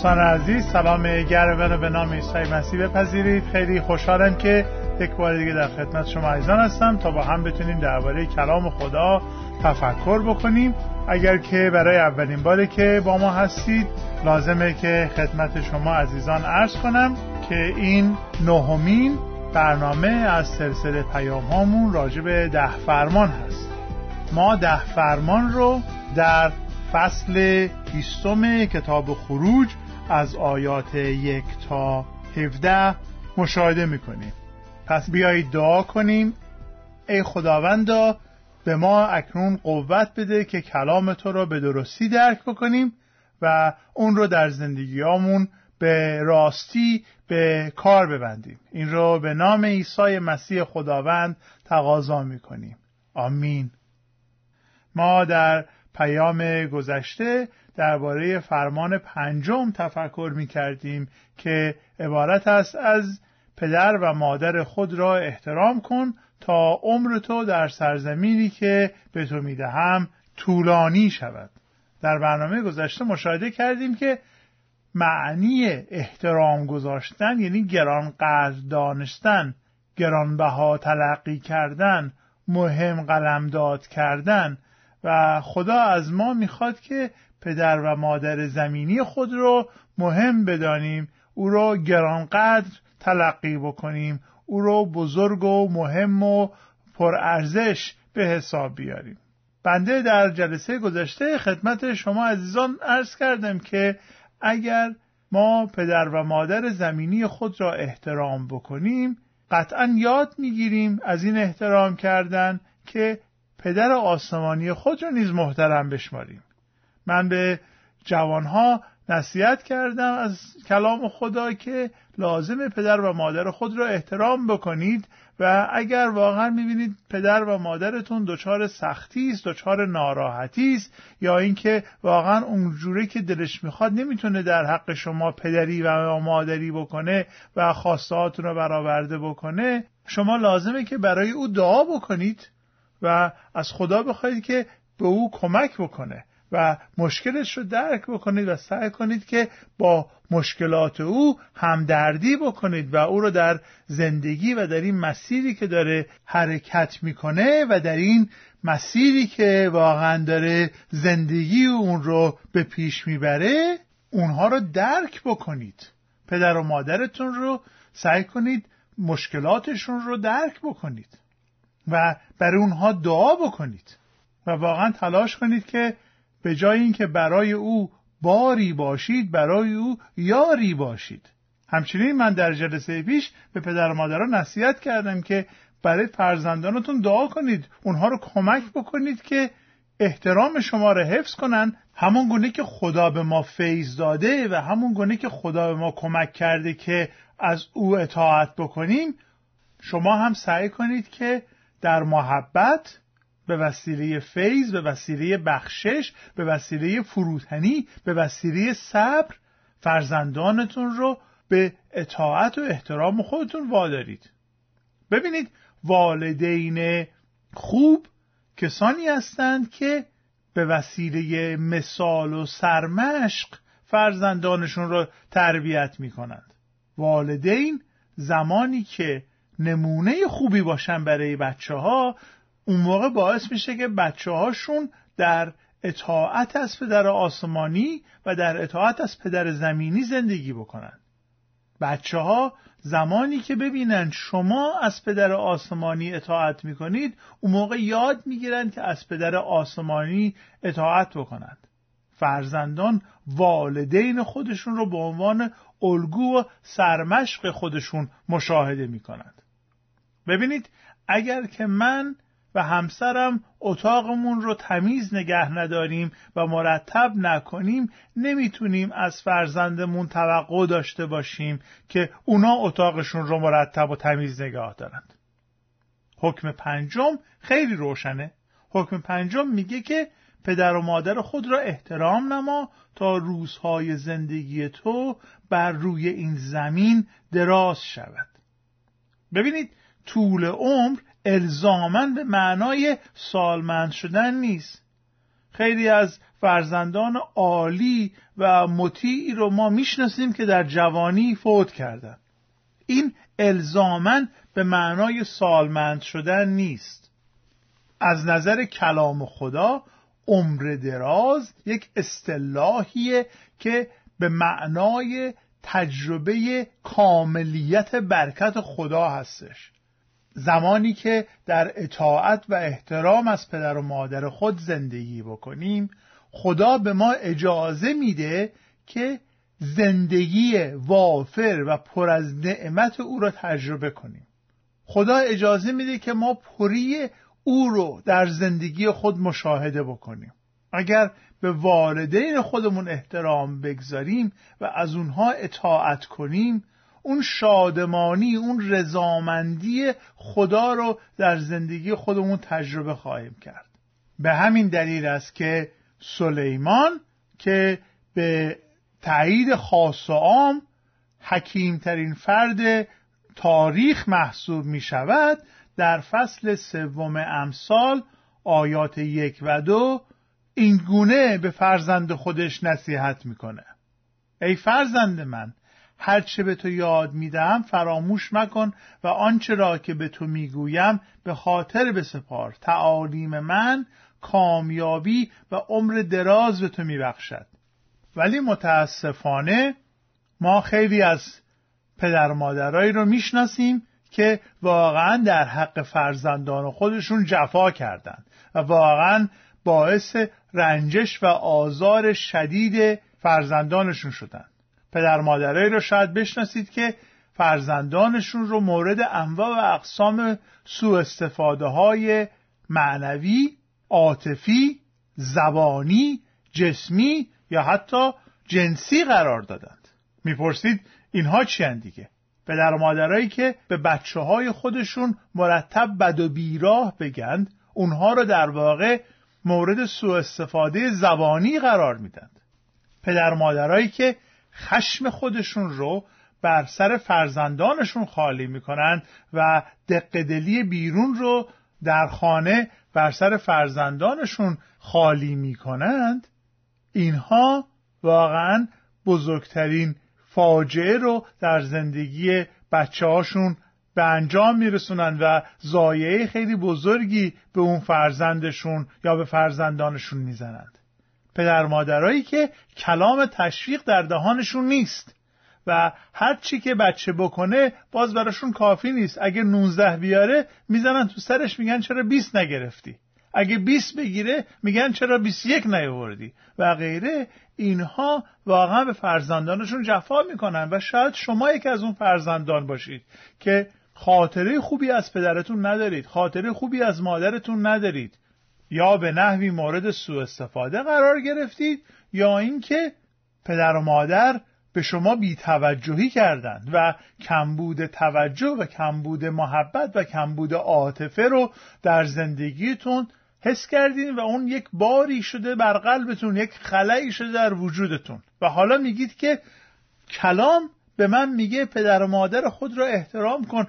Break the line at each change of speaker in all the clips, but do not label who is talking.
دوستان عزیز سلام گرم رو به نام عیسی مسیح بپذیرید. خیلی خوشحالم که یک بار دیگه در خدمت شما عزیزان هستم. تا با هم بتونیم درباره کلام خدا تفکر بکنیم. اگر که برای اولین باری که با ما هستید لازمه که خدمت شما عزیزان عرض کنم که این نهمین برنامه از سلسله پیام هامون راجع به ده فرمان هست. ما ده فرمان رو در فصل بیستم کتاب خروج از آیات یک تا 17 مشاهده می‌کنیم. پس بیایید دعا کنیم. ای خداوندا به ما اکنون قوت بده که کلام تو را به درستی درک بکنیم و اون رو در زندگیامون به راستی به کار ببندیم. این رو به نام عیسی مسیح خداوند تقاضا می‌کنیم. آمین. ما در پیام گذشته درباره فرمان پنجم تفکر می کردیم که عبارت است از پدر و مادر خود را احترام کن تا عمر تو در سرزمینی که به تو می‌دهم طولانی شود. در برنامه گذشته مشاهده کردیم که معنی احترام گذاشتن یعنی گرانقدر دانستن گرانبها تلقی کردن مهم قلمداد کردن و خدا از ما می‌خواد که پدر و مادر زمینی خود رو مهم بدانیم او رو گرانقدر تلقی بکنیم او رو بزرگ و مهم و پرارزش به حساب بیاریم. بنده در جلسه گذشته خدمت شما عزیزان عرض کردم که اگر ما پدر و مادر زمینی خود را احترام بکنیم قطعا یاد می‌گیریم از این احترام کردن که پدر آسمانی خود را نیز محترم بشماریم. من به جوانها نصیحت کردم از کلام خدا که لازم پدر و مادر خود را احترام بکنید و اگر واقعا می‌بینید پدر و مادرتون دچار سختی است دچار ناراحتی است یا اینکه واقعا اونجوری که دلش می‌خواد نمی‌تونه در حق شما پدری و مادری بکنه و خواستهاتون رو برآورده بکنه شما لازمه که برای او دعا بکنید و از خدا بخواید که به او کمک بکنه. و مشکلش رو درک بکنید و سعی کنید که با مشکلات او همدردی بکنید و او رو در زندگی و در این مسیری که داره حرکت می‌کنه و در این مسیری که واقعا داره زندگی اون رو به پیش می‌بره اونها رو درک بکنید. پدر و مادرتون رو سعی کنید مشکلاتشون رو درک بکنید و برای اونها دعا بکنید و واقعا تلاش کنید که به جای اینکه برای او باری باشید برای او یاری باشید. همچنین من در جلسه پیش به پدر و مادران نصیحت کردم که برای فرزندانتون دعا کنید اونها رو کمک بکنید که احترام شما رو حفظ کنن. همون گونه که خدا به ما فیض داده و همون گونه که خدا به ما کمک کرده که از او اطاعت بکنیم شما هم سعی کنید که در محبت به وسیله فیض به وسیله بخشش به وسیله فروتنی به وسیله صبر فرزندانتون رو به اطاعت و احترام خودتون وادارید. ببینید والدین خوب کسانی هستند که به وسیله مثال و سرمشق فرزندانشون رو تربیت می کنند والدین زمانی که نمونه خوبی باشن برای بچه ها اون موقع باعث میشه که بچه هاشون در اطاعت از پدر آسمانی و در اطاعت از پدر زمینی زندگی بکنن. بچه ها زمانی که ببینن شما از پدر آسمانی اطاعت می‌کنید اون موقع یاد می‌گیرن که از پدر آسمانی اطاعت بکنند فرزندان والدین خودشون رو به عنوان الگو و سرمشق خودشون مشاهده می‌کنند. ببینید اگر که من و همسرم اتاقمون رو تمیز نگه نداریم و مرتب نکنیم نمی‌تونیم از فرزندمون توقع داشته باشیم که اونا اتاقشون رو مرتب و تمیز نگاه دارند. حکم پنجم خیلی روشنه. حکم پنجم میگه که پدر و مادر خود را احترام نما تا روزهای زندگی تو بر روی این زمین دراز شود. ببینید طول عمر الزامن به معنای سالمند شدن نیست. خیلی از فرزندان عالی و مطیعی رو ما می‌شناسیم که در جوانی فوت کردن. این الزامن به معنای سالمند شدن نیست. از نظر کلام خدا عمر دراز یک اصطلاحیه که به معنای تجربه کاملیت برکت خدا هستش. زمانی که در اطاعت و احترام از پدر و مادر خود زندگی بکنیم خدا به ما اجازه میده که زندگی وافر و پر از نعمت او را تجربه کنیم. خدا اجازه میده که ما پری او رو در زندگی خود مشاهده بکنیم. اگر به والدین خودمون احترام بگذاریم و از اونها اطاعت کنیم اون شادمانی اون رضامندی خدا رو در زندگی خودمون تجربه خواهیم کرد. به همین دلیل است که سلیمان که به تایید خاص و عام حکیمترین فرد تاریخ محسوب می شود در فصل سوم امثال آیات یک و دو این گونه به فرزند خودش نصیحت می‌کنه ای فرزند من هرچه به تو یاد می‌دهم فراموش مکن و آنچه را که به تو می‌گویم به خاطر بسپار. تعالیم من کامیابی و عمر دراز به تو میبخشد. ولی متاسفانه ما خیلی از پدر مادرایی رو می‌شناسیم که واقعا در حق فرزندان خودشون جفا کردند و واقعا باعث رنجش و آزار شدید فرزندانشون شدند. پدر مادرایی رو شاید بشناسید که فرزندانشون رو مورد انواع و اقسام سوء استفاده های معنوی، عاطفی، زبانی، جسمی یا حتی جنسی قرار دادند. می‌پرسید اینها چی دیگه؟ پدر مادرایی که به بچه های خودشون مرتب بد و بیراه بگند اونها رو در واقع مورد سوء استفاده زبانی قرار میدند پدر مادرایی که خشم خودشون رو بر سر فرزندانشون خالی می‌کنن و دقدلی بیرون رو در خانه بر سر فرزندانشون خالی می‌کنند اینها واقعا بزرگترین فاجعه رو در زندگی بچه هاشون به انجام میرسونن و زایعه خیلی بزرگی به اون فرزندشون یا به فرزندانشون می‌زنند. پدر مادرایی که کلام تشویق در دهانشون نیست. و هر چی که بچه بکنه باز براشون کافی نیست. اگه 19 بیاره می‌زنن تو سرش میگن چرا 20 نگرفتی؟ اگه 20 بگیره میگن چرا 21 نیاوردی؟ و غیره. اینها واقعا به فرزندانشون جفا می‌کنن. و شاید شما یکی از اون فرزندان باشید که خاطره خوبی از پدرتون ندارید خاطره خوبی از مادرتون ندارید. یا به نحوی مورد سوء استفاده قرار گرفتید یا اینکه پدر و مادر به شما بیتوجهی کردند و کمبود توجه و کمبود محبت و کمبود عاطفه رو در زندگیتون حس کردین و اون یک باری شده بر قلبتون یک خلایی شده در وجودتون. و حالا میگید که کلام به من میگه پدر و مادر خود را احترام کن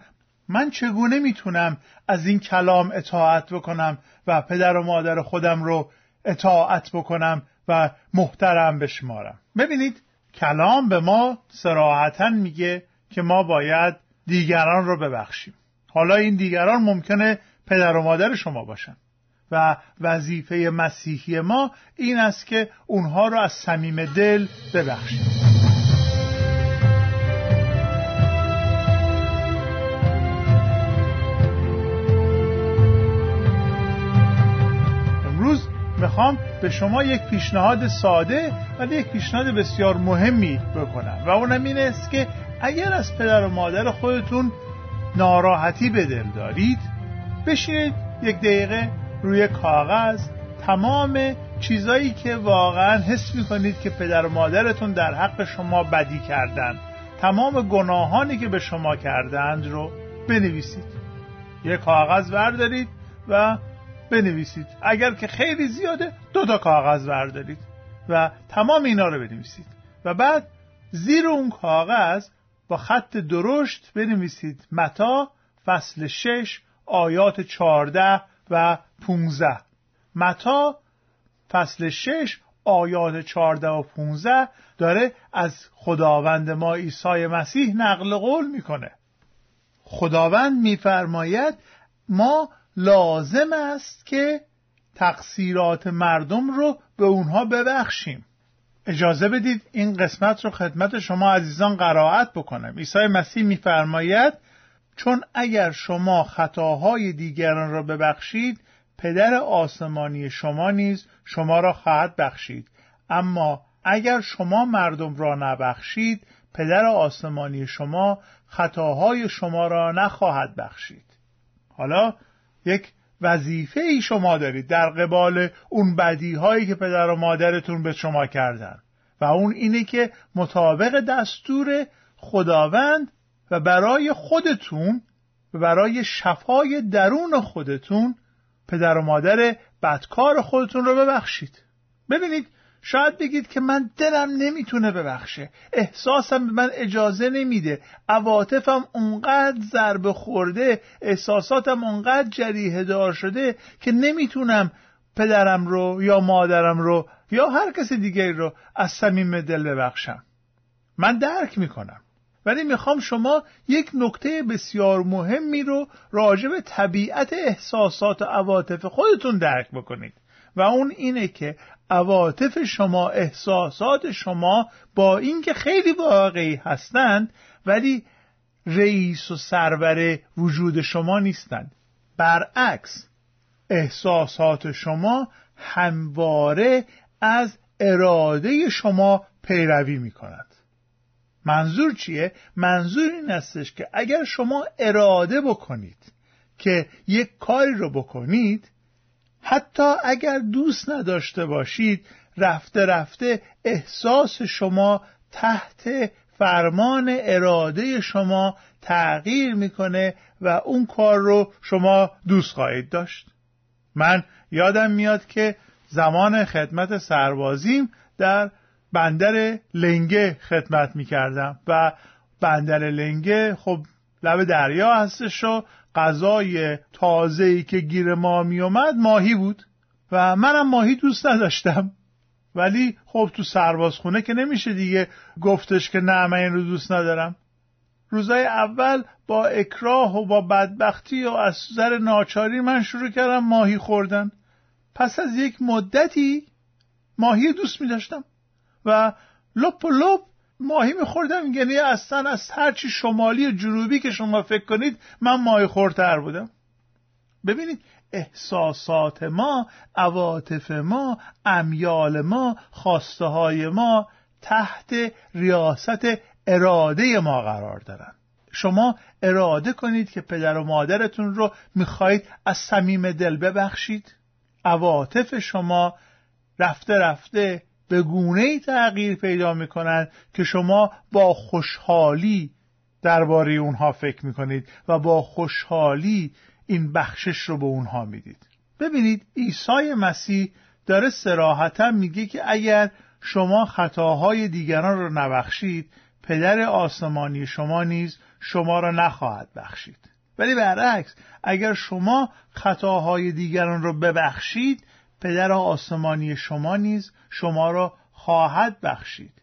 من چگونه می‌تونم از این کلام اطاعت بکنم و پدر و مادر خودم رو اطاعت بکنم و محترم بشمارم؟ ببینید کلام به ما سراحتا میگه که ما باید دیگران رو ببخشیم. حالا این دیگران ممکنه پدر و مادر شما باشن و وظیفه مسیحی ما این است که اونها رو از صمیم دل ببخشیم. می‌خوام به شما یک پیشنهاد ساده ولی یک پیشنهاد بسیار مهمی بکنم و اونم این است که اگر از پدر و مادر خودتون ناراحتی به دل دارید بشینید یک دقیقه روی کاغذ تمام چیزایی که واقعا حس می‌کنید که پدر و مادرتون در حق شما بدی کردند تمام گناهانی که به شما کردند رو بنویسید. یک کاغذ بردارید و بنویسید. اگر که خیلی زیاده دو تا کاغذ بردارید و تمام اینا رو بنویسید. و بعد زیر اون کاغذ با خط درشت بنویسید. متا فصل شش آیات چارده و 15 متا فصل 6 آیات 14 و 15 داره از خداوند ما عیسی مسیح نقل قول می‌کنه. خداوند میفرماید ما لازم است که تقصیرات مردم رو به اونها ببخشیم. اجازه بدید این قسمت رو خدمت شما عزیزان قرائت بکنم. عیسی مسیح میفرماید چون اگر شما خطاهای دیگران را ببخشید پدر آسمانی شما نیز شما را خواهد بخشید. اما اگر شما مردم را نبخشید پدر آسمانی شما خطاهای شما را نخواهد بخشید. حالا یک وظیفه ای شما دارید در قبال اون بدی هایی که پدر و مادرتون به شما کردن. و اون اینه که مطابق دستور خداوند و برای خودتون و برای شفای درون خودتون پدر و مادر بدکار خودتون رو ببخشید. ببینید شاید بگید که من دلم نمی‌تونه ببخشه. احساسم به من اجازه نمیده. عواطفم اونقدر ضربه خورده احساساتم اونقدر جریه دار شده که نمی‌تونم پدرم رو یا مادرم رو یا هر کسی دیگه رو از صمیم دل ببخشم. من درک می‌کنم. ولی می‌خوام شما یک نکته بسیار مهمی رو راجع به طبیعت احساسات و عواطف خودتون درک بکنید. و اون اینه که عواطف شما احساسات شما با اینکه خیلی واقعی هستند ولی رئیس و سرور وجود شما نیستند برعکس احساسات شما همواره از اراده شما پیروی می کند منظور چیه؟ منظور این استش که اگر شما اراده بکنید که یک کاری رو بکنید حتی اگر دوست نداشته باشید رفته رفته احساس شما تحت فرمان اراده شما تغییر می‌کنه و اون کار رو شما دوست خواهید داشت. من یادم میاد که زمان خدمت سربازیم در بندر لنگه خدمت می‌کردم و بندر لنگه خب لب دریا هستش و غذای ای که گیر ما می اومد ماهی بود و منم ماهی دوست نداشتم. ولی خب تو سربازخونه که نمیشه دیگه گفتش که نه من این رو دوست ندارم. روزای اول با اکراه و با بدبختی و از سر ناچاری من شروع کردم ماهی خوردن. پس از یک مدتی ماهی دوست می داشتم و لپ و لپ ماهی میخوردم یعنی اصلا از هرچی شمالی و جنوبی که شما فکر کنید من ماهی خورتر بودم. ببینید احساسات ما عواطف ما امیال ما خواسته های ما تحت ریاست اراده ما قرار دارن. شما اراده کنید که پدر و مادرتون رو می‌خواهید از صمیم دل ببخشید. عواطف شما رفته رفته به گونه ای تغییر پیدا می کنند که شما با خوشحالی درباره اونها فکر می کنید و با خوشحالی این بخشش رو به اونها می‌دید. ببینید عیسی مسیح داره سراحتا میگه که اگر شما خطاهای دیگران رو نبخشید پدر آسمانی شما نیز شما را نخواهد بخشید. ولی برعکس اگر شما خطاهای دیگران رو ببخشید پدر آسمانی شما نیز شما را خواهد بخشید.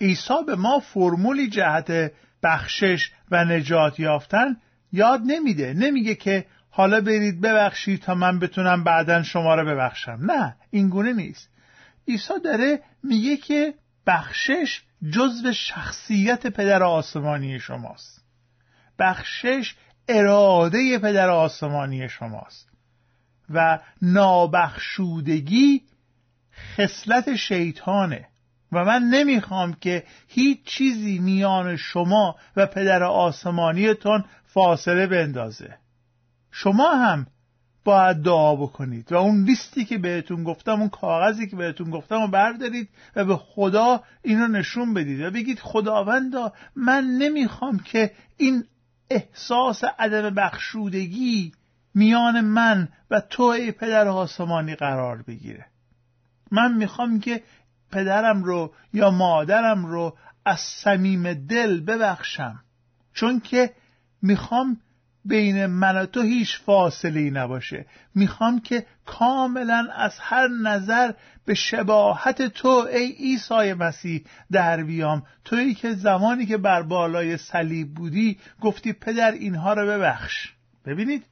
عیسی به ما فرمولی جهت بخشش و نجات یافتن یاد نمیده. نمیگه که حالا برید ببخشید تا من بتونم بعدا شما را ببخشم. نه اینگونه نیست. عیسی داره میگه که بخشش جزو شخصیت پدر آسمانی شماست. بخشش اراده پدر آسمانی شماست. و نابخشودگی خصلت شیطانه. و من نمی‌خوام که هیچ چیزی میان شما و پدر آسمانیتون فاصله بندازه. شما هم باید دعا بکنید و اون لیستی که بهتون گفتم اون کاغذی که بهتون گفتم رو بردارید و به خدا این رو نشون بدید و بگید خداوندا من نمی‌خوام که این احساس عدم بخشودگی میان من و تو ای پدر آسمانی قرار بگیره. من می‌خوام که پدرم رو یا مادرم رو از صمیم دل ببخشم. چون که می‌خوام بین من و تو هیچ فاصله ای نباشه. می‌خوام که کاملا از هر نظر به شباهت تو ای عیسی مسیح در بیام. تویی که زمانی که بر بالای صلیب بودی گفتی پدر اینها رو ببخش. ببینید؟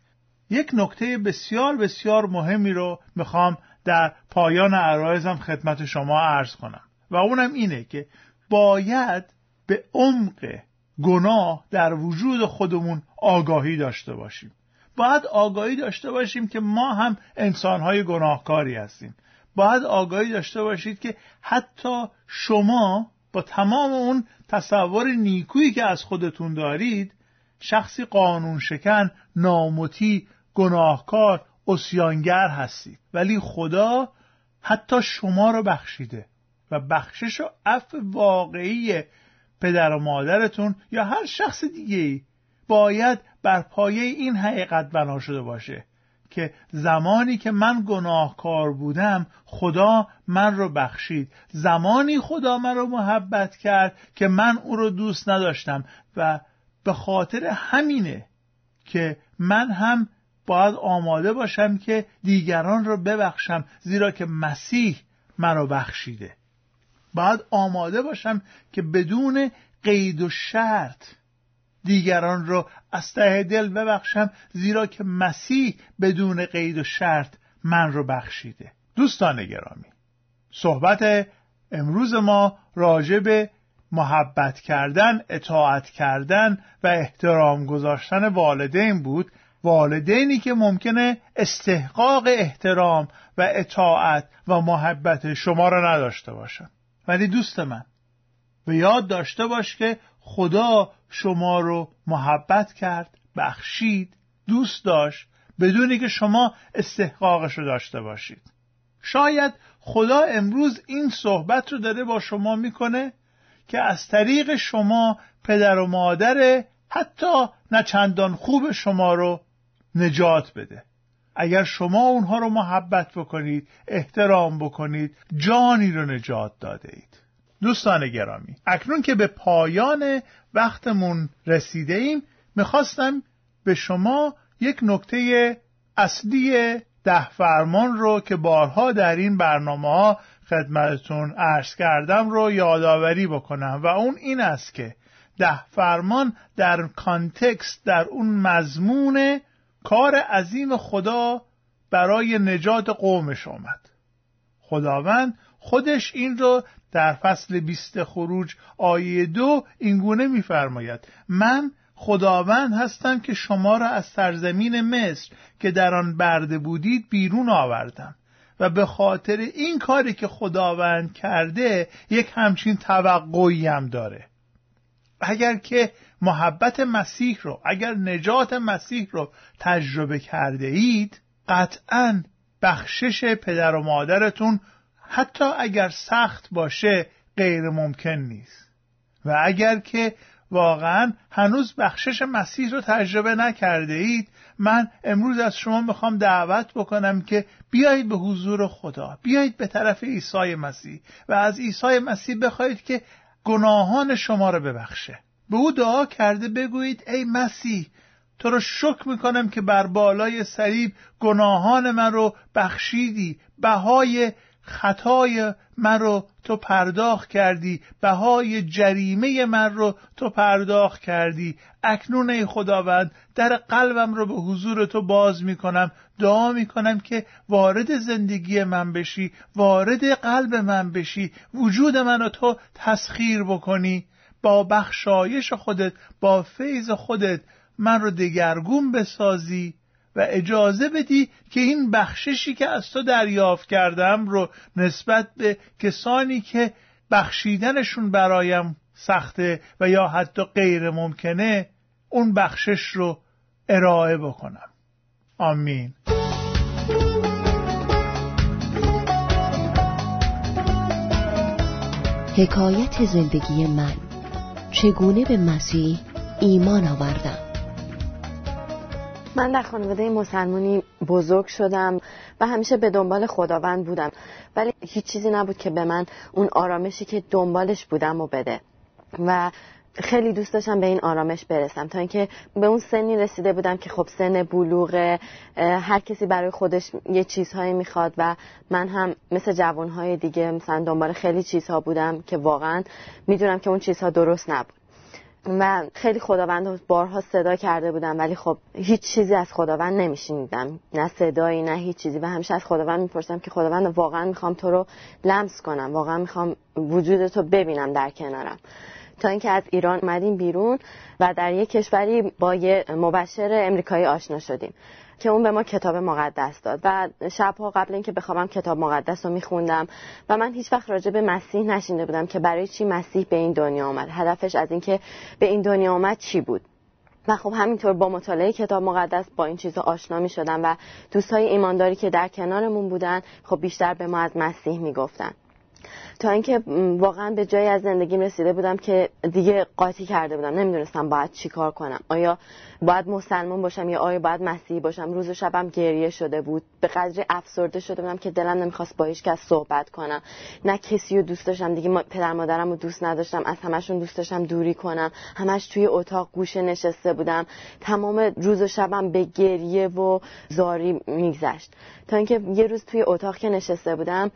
یک نکته بسیار بسیار مهمی رو می‌خوام در پایان عرایزم خدمت شما عرض کنم. و اونم اینه که باید به عمق گناه در وجود خودمون آگاهی داشته باشیم. باید آگاهی داشته باشیم که ما هم انسانهای گناهکاری هستیم. باید آگاهی داشته باشید که حتی شما با تمام اون تصور نیکویی که از خودتون دارید شخصی قانون شکن ناموتی گناهکار اسیانگر هستید. ولی خدا حتی شما رو بخشیده و بخشش و عفو واقعی پدر و مادرتون یا هر شخص دیگه ای باید بر پایه این حقیقت بنا شده باشه که زمانی که من گناهکار بودم خدا من رو بخشید. زمانی خدا من رو محبت کرد که من او رو دوست نداشتم و به خاطر همینه که من هم باید آماده باشم که دیگران رو ببخشم زیرا که مسیح من رو بخشیده. باید آماده باشم که بدون قید و شرط دیگران رو از ته دل ببخشم زیرا که مسیح بدون قید و شرط من رو بخشیده. دوستان گرامی صحبت امروز ما راجع به محبت کردن، اطاعت کردن و احترام گذاشتن والدین بود. والدینی که ممکنه استحقاق احترام و اطاعت و محبت شما را نداشته باشن. ولی دوست من به یاد داشته باش که خدا شما رو محبت کرد بخشید دوست داشت بدونی که شما استحقاقش رو داشته باشید. شاید خدا امروز این صحبت رو داره با شما می‌کنه که از طریق شما پدر و مادر حتی نه چندان خوب شما رو نجات بده. اگر شما اونها رو محبت بکنید احترام بکنید جانی رو نجات داده اید. دوستان گرامی اکنون که به پایان وقتمون رسیده ایم می‌خواستم به شما یک نکته اصلی ده فرمان رو که بارها در این برنامه ها خدمتتون عرض کردم رو یادآوری بکنم و اون این است که ده فرمان در کانتکست در اون مضمون کار عظیم خدا برای نجات قومش آمد. خداوند خودش این رو در فصل بیست خروج آیه دو اینگونه میفرماید. من خداوند هستم که شما را از سرزمین مصر که در آن برده بودید بیرون آوردم و به خاطر این کاری که خداوند کرده یک همچین توقعی هم داره. اگر که محبت مسیح رو اگر نجات مسیح رو تجربه کرده اید قطعا بخشش پدر و مادرتون حتی اگر سخت باشه غیر ممکن نیست. و اگر که واقعا هنوز بخشش مسیح رو تجربه نکرده اید من امروز از شما می‌خوام دعوت بکنم که بیایید به حضور خدا بیایید به طرف عیسی مسیح و از عیسی مسیح بخواهید که گناهان شما رو ببخشه. به او دعا کرده بگویید ای مسیح تو رو شکر می‌کنم که بر بالای صلیب گناهان من رو بخشیدی بهای خطای من رو تو پرداخت کردی بهای جریمه من رو تو پرداخت کردی. اکنون ای خداوند در قلبم رو به حضور تو باز می‌کنم. دعا می‌کنم که وارد زندگی من بشی وارد قلب من بشی وجود من رو تو تسخیر بکنی. با بخشایش خودت با فیض خودت من رو دگرگون بسازی و اجازه بدی که این بخششی که از تو دریافت کردم رو نسبت به کسانی که بخشیدنشون برایم سخته و یا حتی غیر ممکنه اون بخشش رو ارائه بکنم. آمین.
حکایت زندگی من. چگونه به مسیح ایمان آوردم؟
من در خانواده مسلمانی بزرگ شدم و همیشه به دنبال خداوند بودم. ولی هیچ چیزی نبود که به من اون آرامشی که دنبالش بودم و بده. و خیلی دوست داشتم به این آرامش برسم. تا اینکه به اون سنی رسیده بودم که خب سن بلوغ هر کسی برای خودش یه چیزهایی می‌خواد و من هم مثل جوانهای دیگه مثلا دنبال خیلی چیزها بودم که واقعا می‌دونم که اون چیزها درست نبود. و خیلی خداوند بارها صدا کرده بودم ولی خب هیچ چیزی از خداوند نمیشنیدم. نه صدایی نه هیچ چیزی. و همیشه از خداوند می‌پرسم که خداوند واقعا می‌خوام تو رو لمس کنم. واقعا می‌خوام وجود تو ببینم در کنارم. تا اینکه از ایران اومدیم بیرون و در یک کشوری با یه مبشر امریکایی آشنا شدیم که اون به ما کتاب مقدس داد. و شبها قبل اینکه بخوابم کتاب مقدس رو میخوندم و من هیچ وقت راجع به مسیح نشینده بودم که برای چی مسیح به این دنیا آمد. هدفش از اینکه به این دنیا آمد چی بود؟ و خب همینطور با مطالعه کتاب مقدس با این چیزا آشنا می شدم و دوستای ایمانداری که در کنارمون بودن خب بیشتر به ما از مسیح می‌گفتن. تا اینکه واقعا به جایی از زندگیم رسیده بودم که دیگه قاطی کرده بودم. نمی‌دونستم باید چی کار کنم. آیا باید مسلمان باشم یا آیا باید مسیحی باشم؟ روز و شبم گریه شده بود. به قدر افسرده شده بودم که دلم نمی‌خواست با هیچ کس صحبت کنم. نه کسی رو دوست داشتم. دیگه پدر مادرم رو دوست نداشتم. از همشون دوست داشتم دوری کنم. همش توی اتاق گوشه نشسته بودم. تمام روز و شبم به گریه و زاری میگذشت. تا اینکه یه روز توی اتاق که نشسته بودم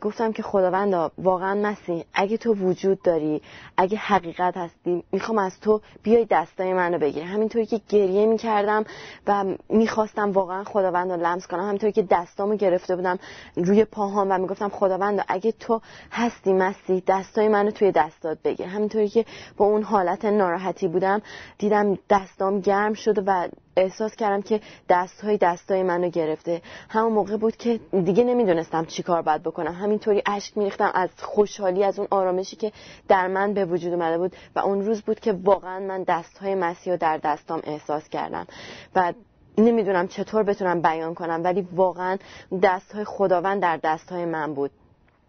گفتم که خداوندا واقعا مسیح اگه تو وجود داری اگه حقیقت هستی می‌خوام از تو بیای دستای منو بگیری. همینطوری که گریه می‌کردم و می‌خواستم واقعا خداوند رو لمس کنم. همینطوری که دستامو گرفته بودم روی پاهام و می‌گفتم خداوند اگه تو هستی مسیح دستای منو توی دستات بگیر. همینطوری که با اون حالت ناراحتی بودم دیدم دستام گرم شد و احساس کردم که دستهای دستای منو گرفته. همون موقع بود که دیگه نمی‌دونستم چی کار باید بکنم. همینطوری اشک میریختم از خوشحالی از اون آرامشی که در من به وجود اومده بود و اون روز بود که واقعا من دستهای مسیح در دستام احساس کردم. و نمی‌دونم چطور بتونم بیان کنم ولی واقعا دستهای خداوند در دستهای من بود.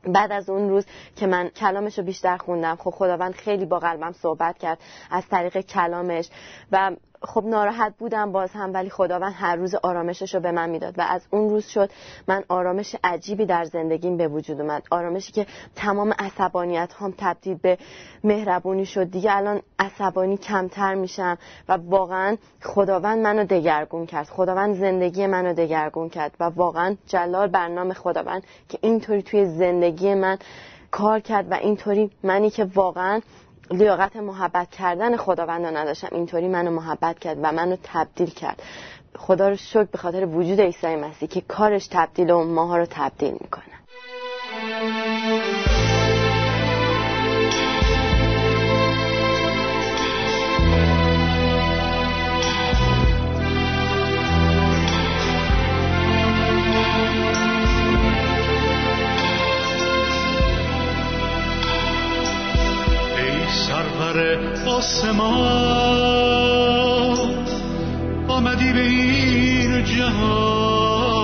بعد از اون روز که من کلامش رو بیشتر خوندم خب خداوند خیلی با قلبم صحبت کرد از طریق کلامش و خب ناراحت بودم باز هم ولی خداوند هر روز آرامشش رو به من می‌داد و از اون روز شد من آرامش عجیبی در زندگیم به وجود اومد. آرامشی که تمام عصبانیت هم تبدیل به مهربونی شد. دیگه الان عصبانی کمتر میشم و واقعا خداوند منو دگرگون کرد. خداوند زندگی منو دگرگون کرد و واقعا جلال برنامه خداوند که اینطوری توی زندگی من کار کرد و اینطوری منی که واقعا لیاقت محبت کردن خداوند نداشتم. اینطوری منو محبت کرد و منو تبدیل کرد. خدا رو شکر به خاطر وجود عیسی مسیح که کارش تبدیل و ماها رو تبدیل می‌کنه.
آسمان آمدی به این جهان.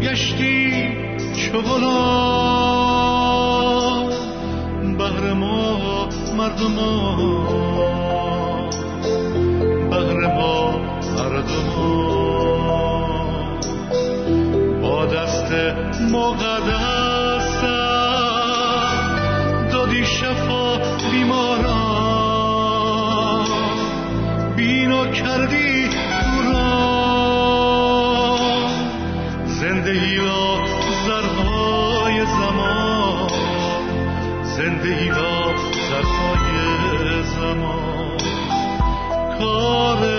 گشتی چغلا بهر ما مردمان بهر ما با دادی شفا بیماران. بینو کردی دوران زندگی را زرهای زمان. زندگی را زرهای زمان. کار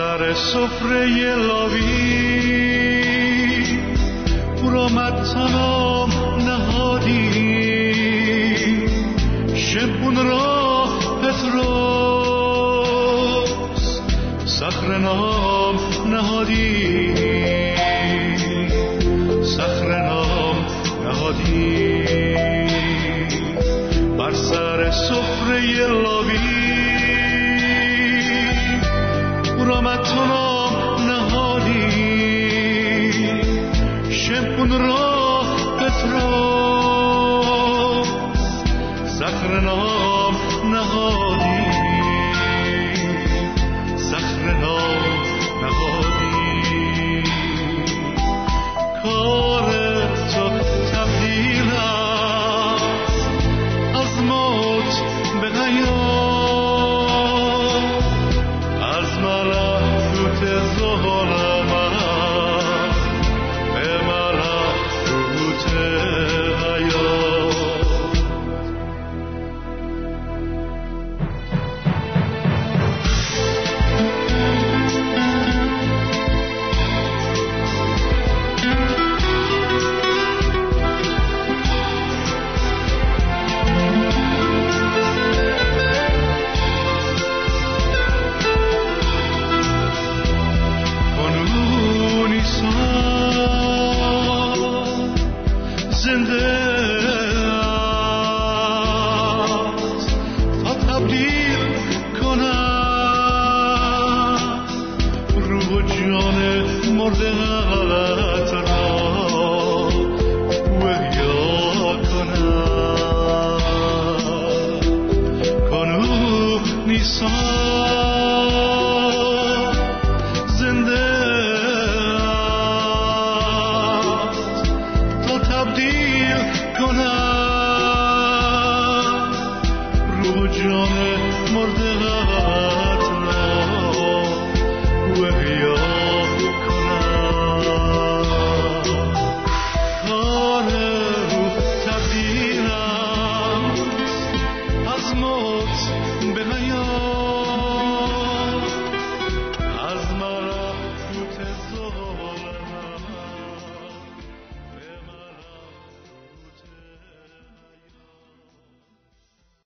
سر سفره لاوی او را تمام نهادی. شبون را پتروس سخر نام نهادی. سخر نام نهادی. بر سر سفره لاوی غمت تو را نهادی. شبون را بفراز زخر the whole